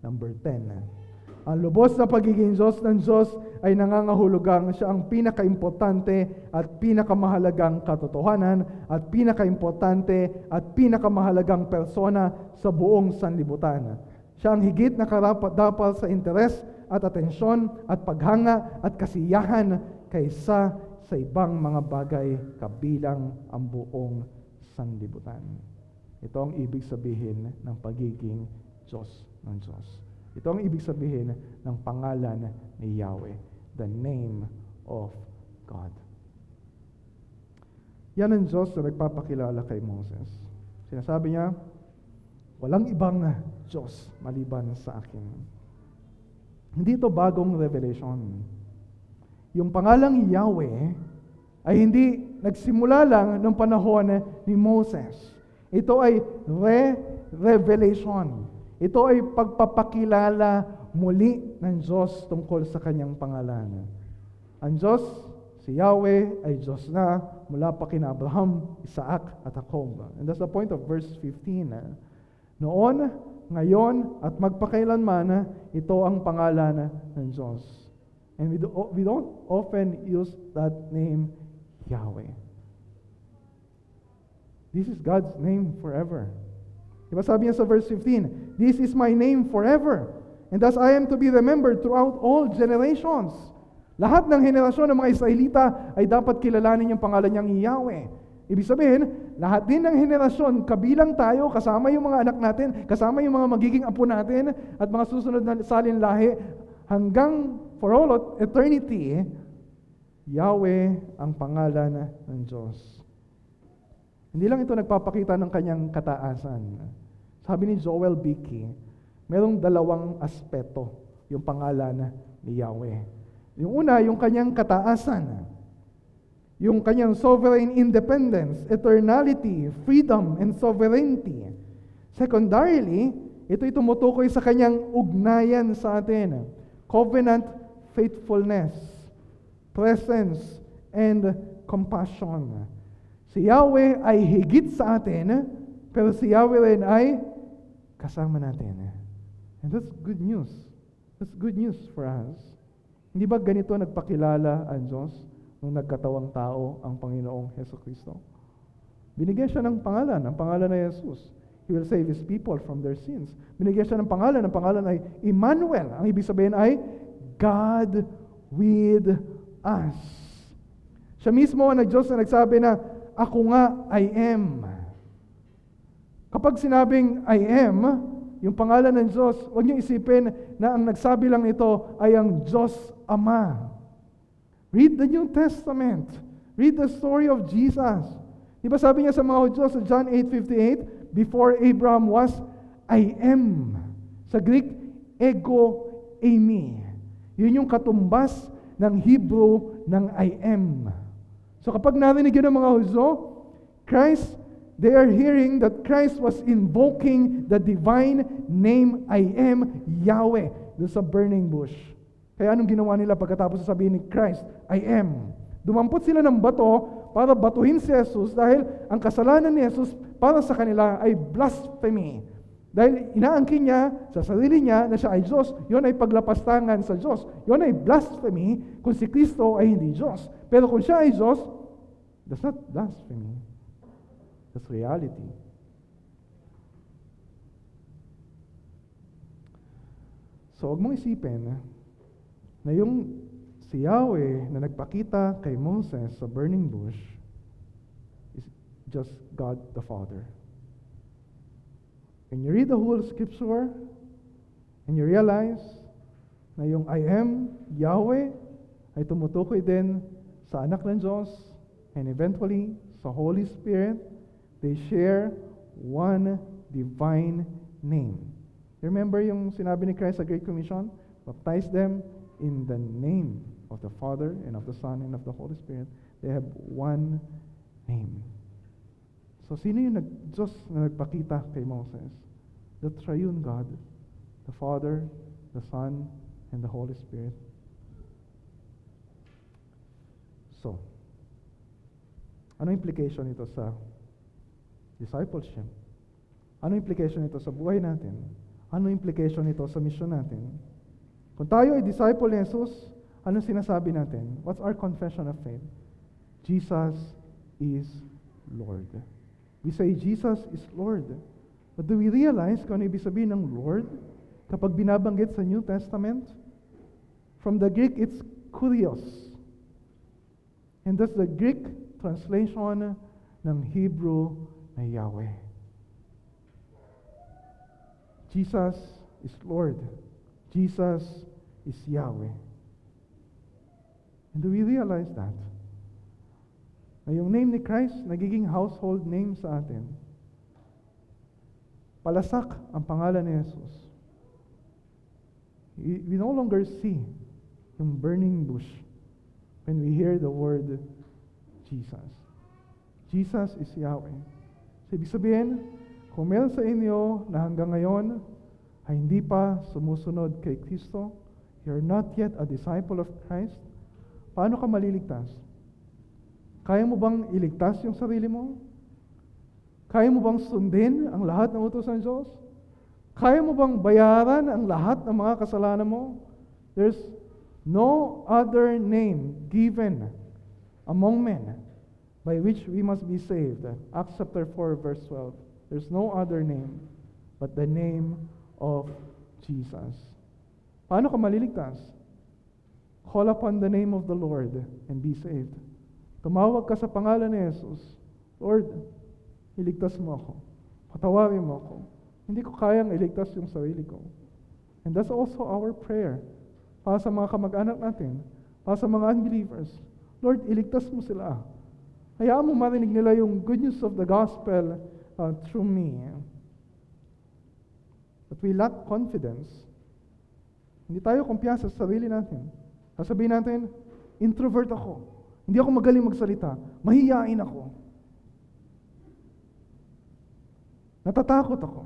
[SPEAKER 1] Number 10. Ang lubos na pagiging Diyos ng Diyos ay nangangahulugang siya ang pinakaimportante at pinakamahalagang katotohanan at pinakaimportante at pinakamahalagang persona sa buong sanlibutan. Siya ang higit na karapat-dapat sa interes at atensyon at paghanga at kasiyahan kaysa sa ibang mga bagay kabilang ang buong sanlibutan. Ito ang ibig sabihin ng pagiging Diyos ng Diyos. Ito ang ibig sabihin ng pangalan ni Yahweh, the name of God. Yan ang Diyos na nagpapakilala kay Moses. Sinasabi niya, walang ibang Diyos maliban sa akin. Hindi ito bagong revelation. Yung pangalang Yahweh ay hindi nagsimula lang ng panahon ni Moses. Ito ay re-revelation. Ito ay pagpapakilala muli ng Diyos tungkol sa kanyang pangalan. Ang Diyos, si Yahweh, ay Diyos na mula pa kina Abraham, Isaac, at Jacob. And that's the point of verse 15. Noon, ngayon, at magpakailanman, ito ang pangalan ng Diyos. And we, do, we don't often use that name, Yahweh. This is God's name forever. Diba sabi niya sa verse 15, This is my name forever, and thus I am to be remembered throughout all generations. Lahat ng henerasyon ng mga Israelita ay dapat kilalanin yung pangalan niyang Yahweh. Ibig sabihin, lahat din ng henerasyon, kabilang tayo, kasama yung mga anak natin, kasama yung mga magiging apo natin, at mga susunod na salin lahi, hanggang for all eternity, Yahweh ang pangalan ng Diyos. Hindi lang ito nagpapakita ng kanyang kataasan. Sabi ni Joel Bicky, merong dalawang aspeto yung pangalan ni Yahweh. Yung una, yung kanyang kataasan. Yung kanyang sovereign independence, eternality, freedom, and sovereignty. Secondarily, ito'y tumutukoy sa kanyang ugnayan sa atin. Covenant faithfulness. presence, and compassion. Si Yahweh ay higit sa atin, pero si Yahweh rin ay kasama natin. And that's good news. That's good news for us. Hindi ba ganito nagpakilala ang Diyos nung nagkatawang tao ang Panginoong Heso Kristo? Binigyan siya ng pangalan, ang pangalan na Jesus. He will save His people from their sins. Binigyan siya ng pangalan, ang pangalan ay Emmanuel. Ang ibig sabihin ay God with us. Siya mismo ang Diyos na nagsabi na, Ako nga, I am. Kapag sinabing I am, yung pangalan ng Diyos, huwag niyo isipin na ang nagsabi lang ito ay ang Diyos Ama. Read the New Testament. Read the story of Jesus. Di ba sabi niya sa mga Diyos sa John 8.58, Before Abraham was, I am. Sa Greek, ego eimi. Yun yung katumbas ng Hebrew ng I am. So kapag narinig yun ng mga Huzo, Christ, they are hearing that Christ was invoking the divine name I am Yahweh doon sa burning bush. Kaya anong ginawa nila pagkatapos sabihin ni Christ, I am? Dumampot sila ng bato para batuhin si Jesus dahil ang kasalanan ni Jesus para sa kanila ay blasphemy. Dahil inaangkin niya sa sarili niya na siya ay Diyos, yon ay paglapastangan sa Diyos. Yon ay blasphemy kung si Kristo ay hindi Diyos. Pero kung siya ay Diyos, that's not blasphemy. That's reality. So, huwag mong isipin na yung si Yahweh na nagpakita kay Moses sa burning bush is just God the Father. When you read the whole scripture and you realize na yung I am Yahweh ay tumutukoy din sa anak ng Diyos and eventually sa Holy Spirit, they share one divine name. Remember yung sinabi ni Christ sa Great Commission? Baptize them in the name of the Father and of the Son and of the Holy Spirit. They have one name. So sino yung nag Diyos na nagpakita kay Moses? The triune God, the Father, the Son, and the Holy Spirit. So, ano implication nito sa discipleship? Ano implication nito sa buhay natin? Ano implication nito sa mission natin? Kung tayo ay disciple ni Jesus, ano sinasabi natin? What's our confession of faith? Jesus is Lord. We say Jesus is Lord. But do we realize kung ano ibig sabihin ng Lord kapag binabanggit sa New Testament? From the Greek, it's kurios. And that's the Greek translation ng Hebrew Yahweh. Jesus is Lord. Jesus is Yahweh. And do we realize that? Na yung name ni Christ, nagiging household name sa atin. Palasak ang pangalan ni Jesus. We no longer see yung burning bush when we hear the word Jesus. Jesus is Yahweh. So, ibig sabihin, kung meron sa inyo na hanggang ngayon ay hindi pa sumusunod kay Kristo, you're not yet a disciple of Christ, paano ka maliligtas? Kaya mo bang iligtas yung sarili mo? Kaya mo bang sundin ang lahat ng utos ng Diyos? Kaya mo bang bayaran ang lahat ng mga kasalanan mo? There's no other name given among men by which we must be saved. Acts chapter 4, verse 12. There's no other name but the name of Jesus. Paano ka maliligtas? Call upon the name of the Lord and be saved. Tumawag ka sa pangalan ni Jesus. Lord, iligtas mo ako. Patawarin mo ako. Hindi ko kayang iligtas yung sarili ko. And that's also our prayer. Para sa mga kamag-anak natin, para sa mga unbelievers. Lord, iligtas mo sila. Hayaan mo marinig nila yung good news of the gospel uh, through me. But we lack confidence. Hindi tayo kumpiyansa sa sarili natin. Sasabihin natin, introvert ako. Hindi ako magaling magsalita. Mahiyain ako. Natatakot ako.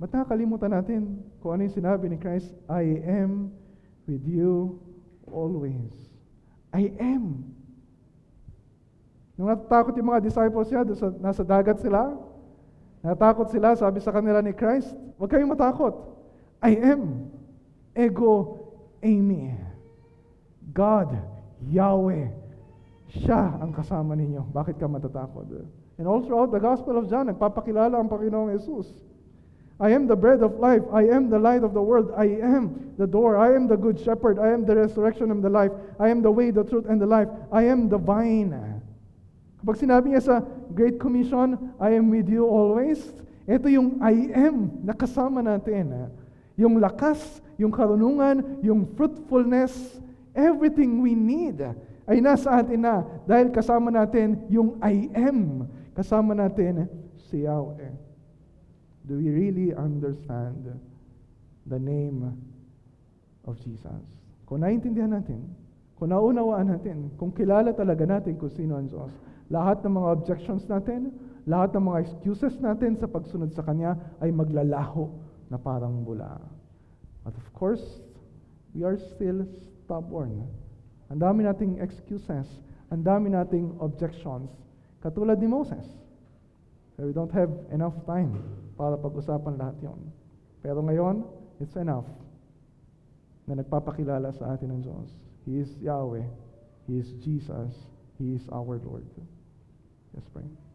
[SPEAKER 1] Ba't nakakalimutan natin kung ano yung sinabi ni Christ, I am with you always. I am. Nung natatakot yung mga disciples niya, sa, nasa dagat sila, natakot sila, sabi sa kanila ni Christ, huwag kayong matakot. I am. Ego, Amy. God, Yahweh. Siya ang kasama ninyo. Bakit ka matatakot? And all throughout the Gospel of John, nagpapakilala ang Panginoong Jesus. I am the bread of life. I am the light of the world. I am the door. I am the good shepherd. I am the resurrection and the life. I am the way, the truth, and the life. I am the vine. Kapag sinabi niya sa Great Commission, I am with you always, ito yung I am na kasama natin. Yung lakas, yung karunungan, yung fruitfulness, everything we need ay nasa atin na dahil kasama natin yung I am. Kasama natin si Yahweh. Do we really understand the name of Jesus? Kung naiintindihan natin, kung naunawaan natin, kung kilala talaga natin kung sino ang Diyos, lahat ng mga objections natin, lahat ng mga excuses natin sa pagsunod sa Kanya ay maglalaho na parang bula. But of course, we are still stubborn. Ang dami nating excuses, ang dami nating objections, katulad ni Moses. So we don't have enough time para pag-usapan lahat yon. Pero ngayon, it's enough na nagpapakilala sa atin ng Diyos. He is Yahweh. He is Jesus. He is our Lord. Let's.